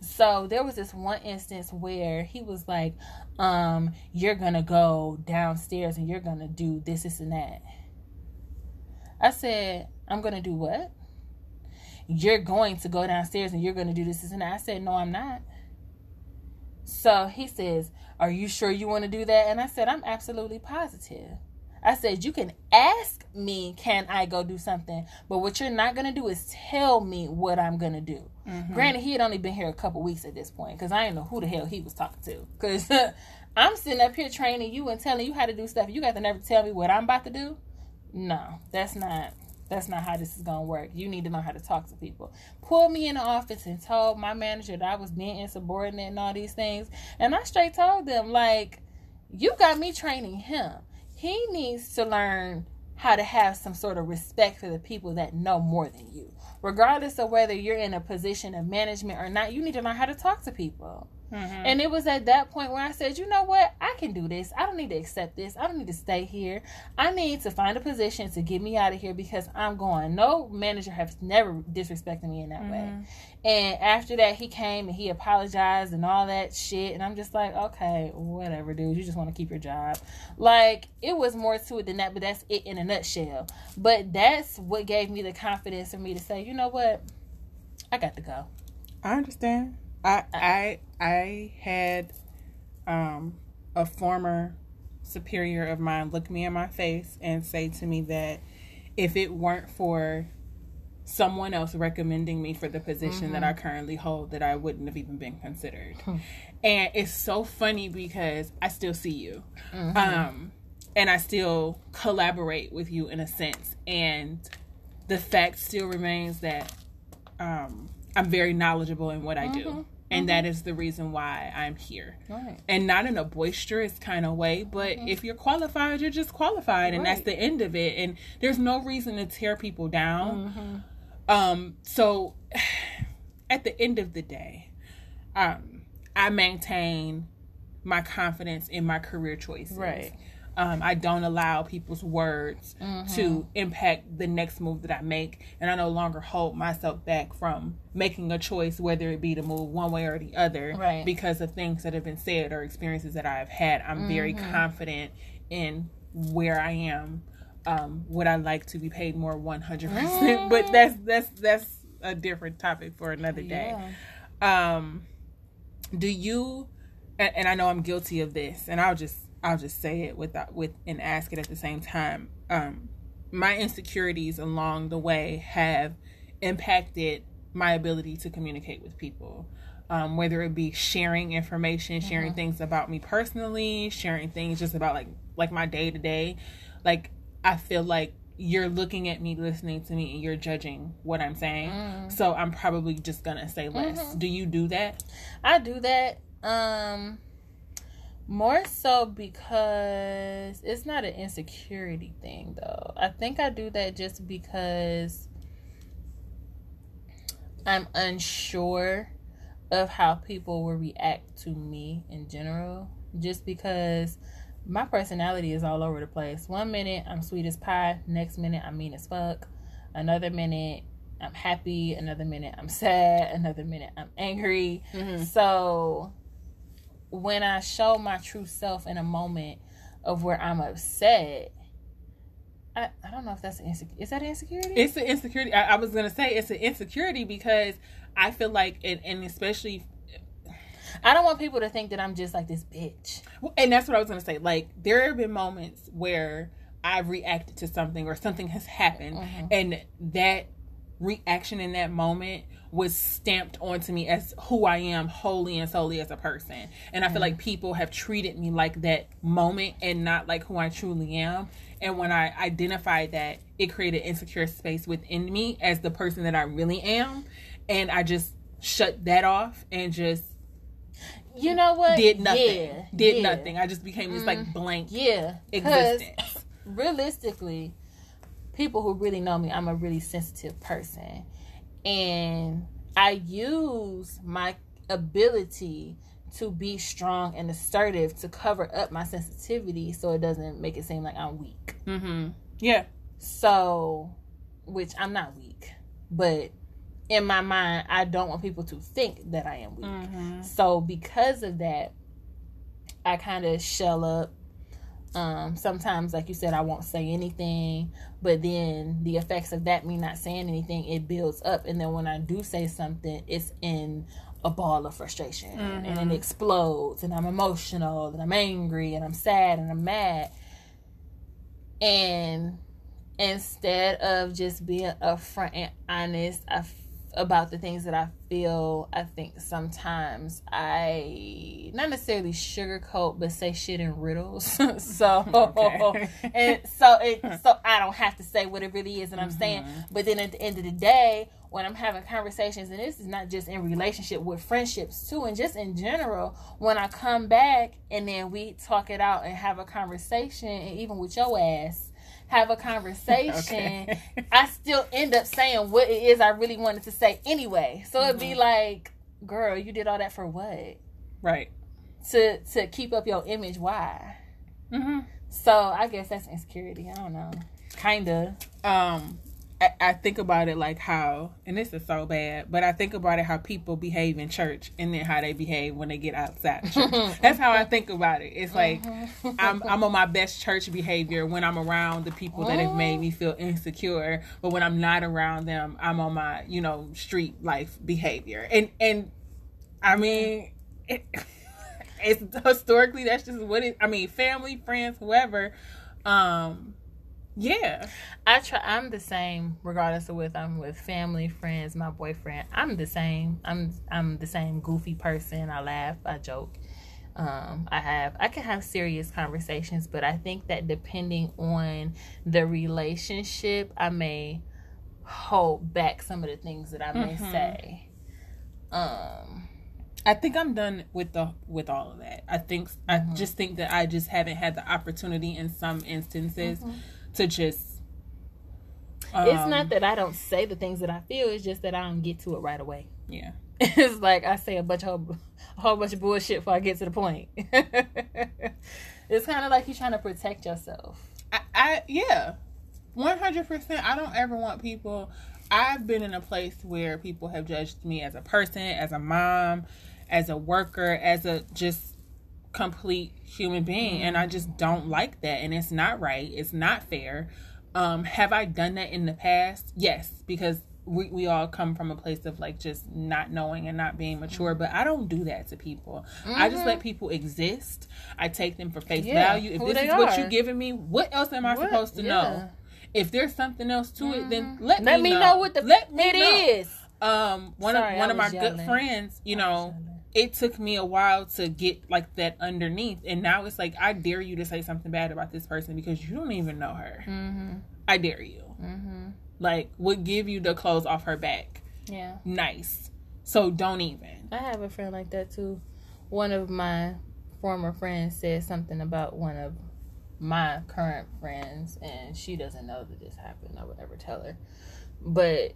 So there was this one instance where he was like, um, "You're gonna go downstairs and you're gonna do this, this, and that." I said, "I'm gonna do what?" You're going to go downstairs and you're gonna do this, this, and that. I said, "No, I'm not." So he says, Are you sure you want to do that? And I said, I'm absolutely positive. I said, You can ask me, Can I go do something? But what you're not going to do is tell me what I'm going to do. Mm-hmm. Granted, he had only been here a couple weeks at this point because I didn't know who the hell he was talking to. Because (laughs) I'm sitting up here training you and telling you how to do stuff. You got to never tell me what I'm about to do. No, that's not. That's not how this is gonna work. You need to know how to talk to people. Pulled me in the office and told my manager that I was being insubordinate and all these things. And I straight told them, like, you got me training him. He needs to learn how to have some sort of respect for the people that know more than you. Regardless of whether you're in a position of management or not, you need to learn how to talk to people. Mm-hmm. And it was at that point where I said, you know what? I can do this. I don't need to accept this. I don't need to stay here. I need to find a position to get me out of here because I'm going. No manager has never disrespected me in that way. And after that, he came and he apologized and all that shit. And I'm just like, okay, whatever, dude. You just want to keep your job. Like, it was more to it than that, but that's it in a nutshell. But that's what gave me the confidence for me to say, you know what? I got to go. I understand. I I I had um a former superior of mine look me in my face and say to me that if it weren't for someone else recommending me for the position that I currently hold that I wouldn't have even been considered. And it's so funny because I still see you. Um and I still collaborate with you in a sense and the fact still remains that um I'm very knowledgeable in what I do. And that is the reason why I'm here. Right. And not in a boisterous kind of way, but if you're qualified, you're just qualified and that's Mm-hmm. The end of it. And there's no reason to tear people down. Mm-hmm. Um so (sighs) at the end of the day, um I maintain my confidence in my career choices. Right. Um, I don't allow people's words Mm-hmm. to impact the next move that I make, and I no longer hold myself back from making a choice, whether it be to move one way or the other, Right. because of things that have been said or experiences that I've had. I'm very Mm-hmm. confident confident in where I am. Um, would I like to be paid more? One hundred percent, (laughs) but that's that's that's a different topic for another day Yeah. um do you and, and i know i'm guilty of this and i'll just i'll just say it without with and ask it at the same time. Um my insecurities along the way have impacted my ability to communicate with people. Um, whether it be sharing information sharing things about me personally sharing things just about like like my day to day like i feel like you're looking at me listening to me and you're judging what i'm saying. So i'm probably just gonna say less. Do you do that? I do that um more so because it's not an insecurity thing though. I think I do that just because I'm unsure of how people will react to me in general just because my personality is all over the place. One minute I'm sweet as pie, next minute I'm mean as fuck. Another minute I'm happy, another minute I'm sad, (laughs) another minute I'm angry. Mm-hmm. So when I show my true self in a moment of where I'm upset, I, I don't know if that's insecurity. Is that insecurity? It's an insecurity. I, I was gonna say it's an insecurity because I feel like, and, and especially, I don't want people to think that I'm just like this bitch. and that's what I was gonna say. Like there have been moments where I've reacted to something or something has happened, mm-hmm. and that reaction in that moment was stamped onto me as who I am wholly and solely as a person. And I feel mm-hmm. like people have treated me like that moment and not like who I truly am. And when I identified that, it created insecure space within me as the person that I really am. And I just shut that off and just You know what? did nothing. Yeah, did yeah. nothing. I just became this like mm-hmm. blank yeah existence. realistically, people who really know me, I'm a really sensitive person. And I use my ability to be strong and assertive to cover up my sensitivity so it doesn't make it seem like I'm weak. Mm-hmm. Yeah. So, which I'm not weak, but in my mind, I don't want people to think that I am weak. Mm-hmm. So because of that, I kind of shell up. Um, sometimes, like you said, I won't say anything, but then the effects of that, me not saying anything, it builds up, and then when I do say something, it's in a ball of frustration, and it explodes, and I'm emotional, and I'm angry, and I'm sad, and I'm mad, and instead of just being upfront and honest, I about the things that I feel, I think sometimes I not necessarily sugarcoat, but say shit in riddles. (laughs) so Okay. (laughs) and so it so I don't have to say what it really is and I'm saying. Mm-hmm. But then at the end of the day, when I'm having conversations, and this is not just in relationship with friendships too, and just in general, when I come back and then we talk it out and have a conversation, and even with your ass, have a conversation, (laughs) Okay. I still end up saying what it is I really wanted to say anyway. So it'd be like, girl, you did all that for what? Right. To to keep up your image. Why? Mm-hmm. So I guess that's insecurity. I don't know. Kinda. um I, I think about it like how and this is so bad but i think about it how people behave in church and then how they behave when they get outside church. (laughs) That's how i think about it. It's like I'm, (laughs) I'm on my best church behavior when i'm around the people that have made me feel insecure but when i'm not around them i'm on my you know street life behavior. And and i mean it, (laughs) it's historically that's just what it i mean family friends whoever um yeah I try. I'm the same, regardless of whether I'm with family, friends, my boyfriend. I'm the same. I'm I'm the same goofy person. I laugh. I joke. Um, I have. I can have serious conversations, but I think that depending on the relationship, I may hold back some of the things that I may say. Um. I think I'm done with the with all of that. I think I just think that I just haven't had the opportunity in some instances to just. it's um, not that I don't say the things that I feel. It's just that I don't get to it right away. Yeah. (laughs) it's like I say a bunch of a whole bunch of bullshit before I get to the point. (laughs) it's kind of like you're trying to protect yourself. I, I yeah, one hundred percent. I don't ever want people. I've been in a place where people have judged me as a person, as a mom, as a worker, as a just complete human being, and I just don't like that. And it's not right. It's not fair. Um, have I done that in the past? Yes, because we, we all come from a place of like just not knowing and not being mature but i don't do that to people i just let people exist i take them for face Mm-hmm. Yeah, value if this is what you're giving me what else am i What? supposed to Yeah. know if there's something else to it then let, Let me, me know what the let me it know. is. um one Sorry, of one of my was good friends you know yelling. It took me a while to get like that underneath and now it's like i dare you to say something bad about this person because you don't even know her Mm-hmm. i dare you Mm-hmm. like would give you the clothes off her back Yeah, nice so don't even I have a friend like that too. One of my former friends said something about one of my current friends, and she doesn't know that this happened. I would never tell her, but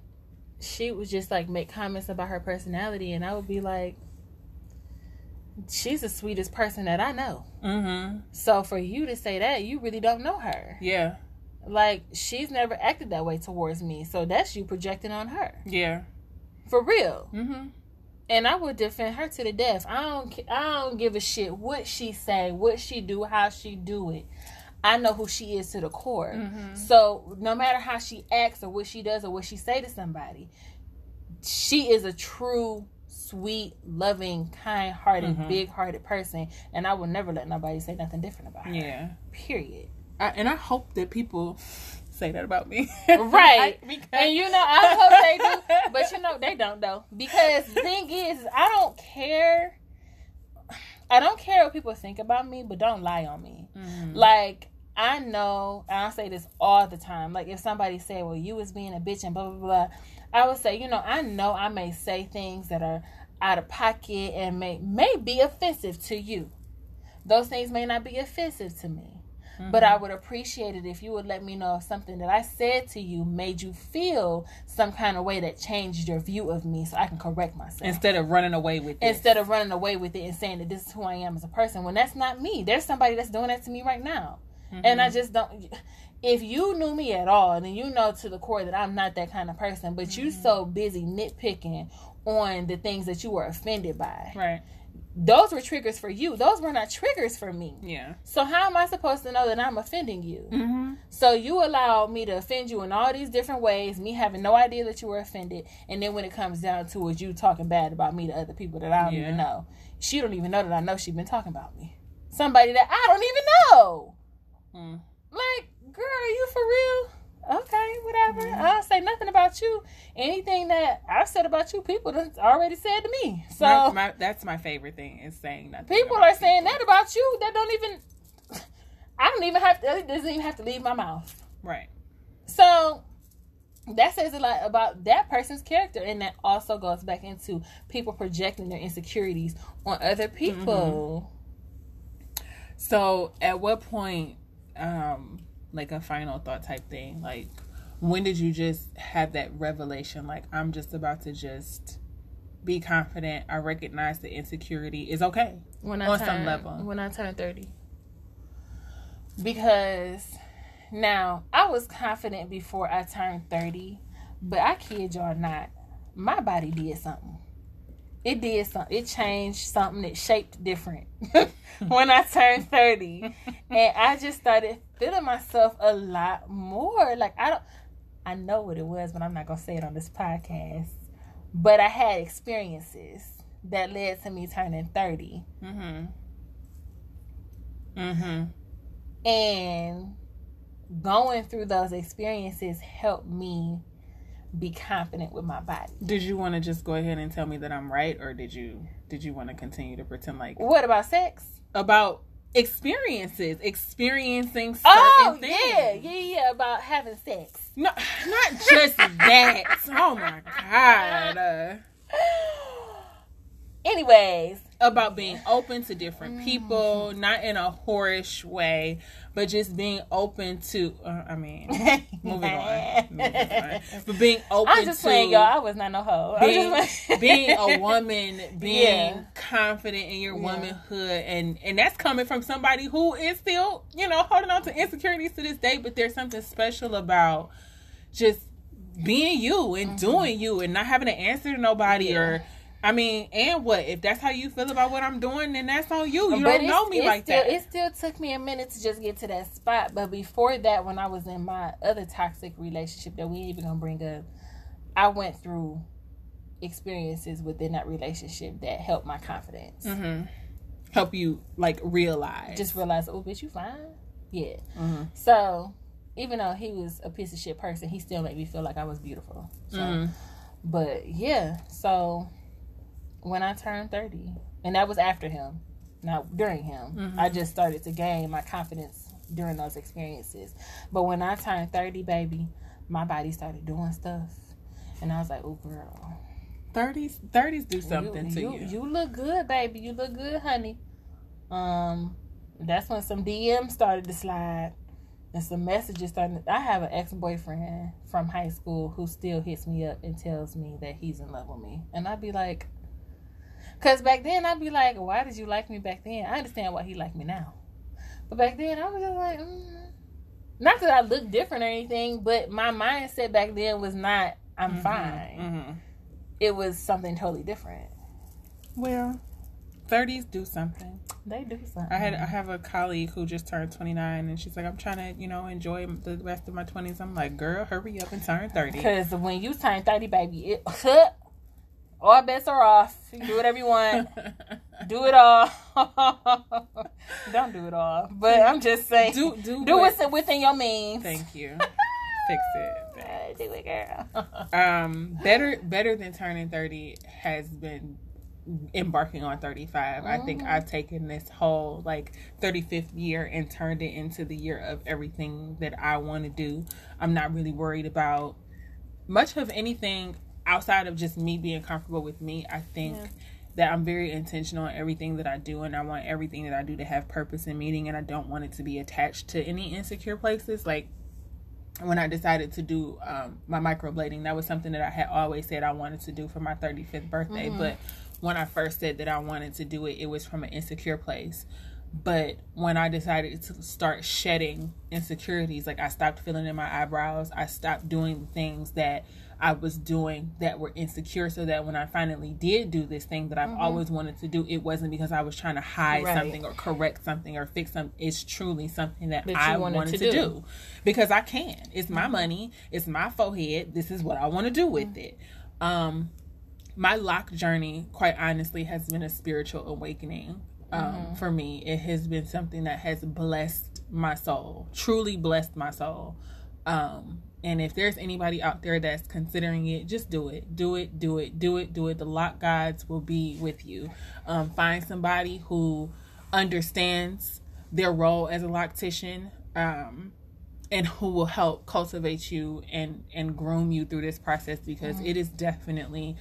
she would just like make comments about her personality, and I would be like, "She's the sweetest person that I know." mm-hmm So for you to say that, you really don't know her. yeah Like she's never acted that way towards me. So that's you projecting on her. yeah For real. mm-hmm And I would defend her to the death. I don't I don't give a shit what she say, what she do, how she do it. I know who she is to the core. Mhm. So no matter how she acts or what she does or what she say to somebody, she is a true sweet, loving, kind-hearted, Mhm. big-hearted person, and I will never let nobody say nothing different about her. yeah Period. I, and I hope that people say that about me. (laughs) Right. because, And you know, I hope they do, (laughs) but you know, they don't though. Because the thing is, I don't care. I don't care what people think about me, but don't lie on me. Mhm. Like I know, and I say this all the time. Like if somebody say, "Well, you was being a bitch," and blah blah blah, I would say, you know, I know I may say things that are out of pocket and may may be offensive to you. Those things may not be offensive to me. But I mm-hmm. would appreciate it if you would let me know if something that I said to you made you feel some kind of way that changed your view of me so I can correct myself. instead of running away with it. Instead of running away with it and saying that this is who I am as a person when that's not me. There's somebody that's doing that to me right now. And I mm-hmm. just don't if you knew me at all, then you know to the core that I'm not that kind of person. But you mm-hmm. so busy nitpicking on the things that you were offended by. right. Those were triggers for you. Those were not triggers for me. Yeah. So how am I supposed to know that I'm offending you? Mm-hmm. So you allow me to offend you in all these different ways, me having no idea that you were offended, and then when it comes down to it, you talking bad about me to other people that I don't Yeah. even know. She don't even know that I know she's been talking about me. Somebody that I don't even know. Mm. Like, girl, are you for real? Okay, whatever. Mm-hmm. I don't say nothing about you. Anything that I've said about you, people already said to me. So My- my- that's my favorite thing is saying nothing. people are saying that about you that don't even. I don't even have to. It doesn't even have to leave my mouth. Right. So that says a lot about that person's character, and that also goes back into people projecting their insecurities on other people. So, at what point, um, like a final thought type thing, like when did you just have that revelation? Like, I'm just about to just be confident. I recognize the insecurity is okay. When I On turn, some level. when I turn thirty, because now I was confident before I turned thirty, but I kid y'all not, my body did something. It did something. It changed something. It shaped different (laughs) when I turned 30. and I just started feeling myself a lot more. Like, I don't, I know what it was, but I'm not to say it on this podcast. But I had experiences that led to me turning 30. Mm-hmm. Mm-hmm. And going through those experiences helped me be confident with my body. Did you want to just go ahead and tell me that I'm right, or did you did you want to continue to pretend like What about sex? about experiences, experiencing certain Oh, things? yeah, yeah, yeah, about having sex. No, not just that. Oh my god. Uh, (laughs) Anyways, about being open to different Mm-hmm. people, not in a whorish way, but just being open to. Uh, I mean, (laughs) moving on, moving on. but being open I'm just to playing, y'all. I was not no hoe. Being, (laughs) being a woman, being Yeah. confident in your Yeah. womanhood, and and that's coming from somebody who is still, you know, holding on to insecurities to this day. But there's something special about just being you and doing you and not having to answer to nobody Mm-hmm. Yeah. or. I mean, and what if that's how you feel about what I'm doing? Then that's on you. You But don't know me like still, that. It still took me a minute to just get to that spot. But before that, when I was in my other toxic relationship that we ain't even gonna bring up, I went through experiences within that relationship that helped my confidence. hmm Help you like realize. Just realize, oh, bitch, you fine. Yeah. Mhm. So even though he was a piece of shit person, he still made me feel like I was beautiful. So, Mhm. but yeah. So when I turned thirty, and that was after him, not during him, Mhm. I just started to gain my confidence during those experiences. But when I turned thirty, baby, my body started doing stuff, and I was like, oh, girl. 30s 30s do something you, to you, you. You look good, baby. You look good, honey. Um, that's when some DMs started to slide and some messages started. I have an ex boyfriend from high school who still hits me up and tells me that he's in love with me, and I'd be like, because back then I'd be like, why did you like me back then? I understand why he liked me now, but back then I was just like, mm. not that I look different or anything, but my mindset back then was not. I'm Mhm, fine. mhm. It was something totally different. Well, 30s do something. They do something. I had I have a colleague who just turned 29 and she's like I'm trying to, you know, enjoy the rest of my 20s. I'm like, "Girl, hurry up and turn 30." because (laughs) when you turn thirty, baby, it (laughs) all bets are off. You do whatever you want. (laughs) do it all. (laughs) Don't do it all. But I'm just saying, do do do what- what's within your means. Thank you. (laughs) Fix it. Uh, do it, girl. Um, better better than turning thirty has been embarking on 35 i think i've taken this whole like 35th year and turned it into the year of everything that i want to do i'm not really worried about much of anything outside of just me being comfortable with me i think Yeah. that i'm very intentional in everything that i do and i want everything that i do to have purpose and meaning and i don't want it to be attached to any insecure places like when I decided to do um, my microblading, that was something that I had always said I wanted to do for my 35th birthday. But when I first said that I wanted to do it, it was from an insecure place. But when I decided to start shedding insecurities, like I stopped filling in my eyebrows, I stopped doing the things that I was doing that were insecure, so that when I finally did do this thing that I've always wanted to do, it wasn't because I was trying to hide Right. something or correct something or fix something. It's truly something that, That I wanted wanted, to to, do. do because I can. It's my money. It's my forehead. This is what I want to do with it. Um, my lock journey, quite honestly, has been a spiritual awakening. Um, For me, it has been something that has blessed my soul, truly blessed my soul. Um, and if there's anybody out there that's considering it, just do it. Do it, do it, do it, do it. The lock gods will be with you. Um, find somebody who understands their role as a loctician. Um, and who will help cultivate you and and groom you through this process because it is definitely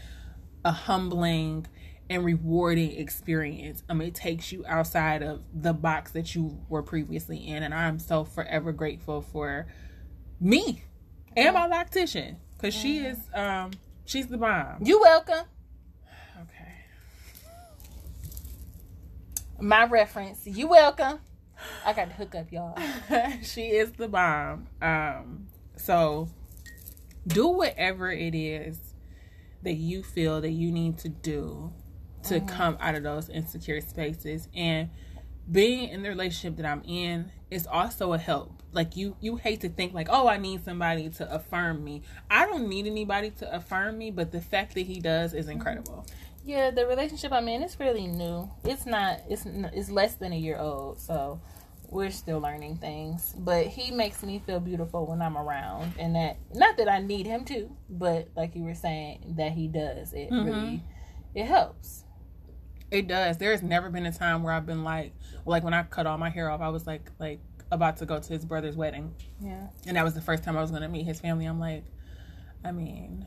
a humbling and rewarding experience. I mean, it takes you outside of the box that you were previously in, and I'm so forever grateful for me and my loctician because she is um she's the bomb. You welcome. Okay. My reference. You welcome. I got to hook up, y'all. (laughs) she is the bomb. Um, so do whatever it is that you feel that you need to do to come out of those insecure spaces and being in the relationship that I'm in is also a help. Like you you hate to think like, "Oh, I need somebody to affirm me." I don't need anybody to affirm me, but the fact that he does is incredible. Yeah, the relationship I'm in is really new. It's not. It's it's less than a year old, so we're still learning things. But he makes me feel beautiful when I'm around, and that not that I need him to, but like you were saying, that he does. It mm-hmm. really it helps. It does. There's never been a time where I've been like, like when I cut all my hair off, I was like, like about to go to his brother's wedding, Yeah, and that was the first time I was going to meet his family. I'm like, I mean,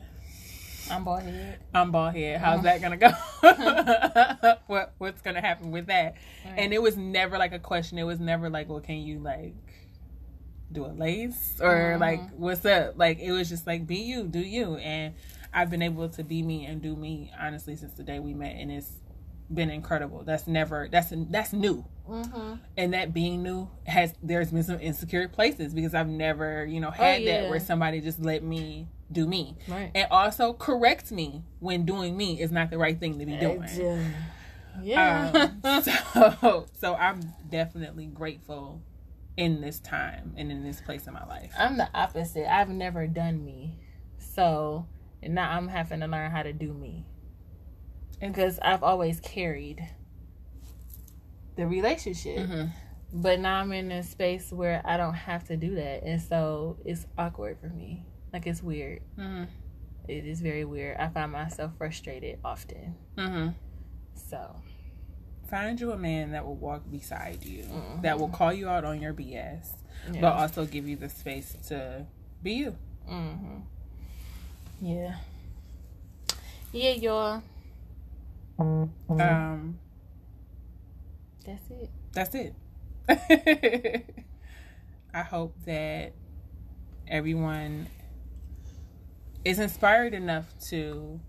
I'm bald head. I'm bald head. How's (laughs) that gonna go? (laughs) what What's gonna happen with that? And it was never like a question. It was never like, well, can you like do a lace or uh-huh. like what's up? Like it was just like be you, do you. And I've been able to be me and do me honestly since the day we met, and it's been incredible. That's never that's that's new. Mm-hmm. And that being new has there's been some insecure places because I've never you know had yeah. that where somebody just let me do me Right. and also correct me when doing me is not the right thing to be doing. Yeah. Um, (laughs) so, so I'm definitely grateful in this time and in this place in my life. I'm the opposite. I've never done me, so now I'm having to learn how to do me. Because I've always carried the relationship, Mhm. but now I'm in a space where I don't have to do that, and so it's awkward for me. Like it's weird. Mhm. It is very weird. I find myself frustrated often. Mhm. So Find you a man that will walk beside you, that will call you out on your BS, yeah. but also give you the space to be you. hmm Yeah. Yeah, y'all. Um, That's it. that's it. (laughs) I hope that everyone is inspired enough to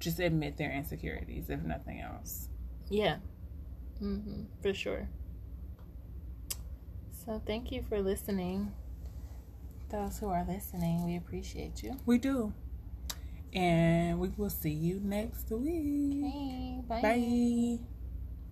just admit their insecurities, if nothing else. Yeah. hmm For sure. So thank you for listening. Those who are listening, we appreciate you. We do. And we will see you next week. Hey, bye. Bye.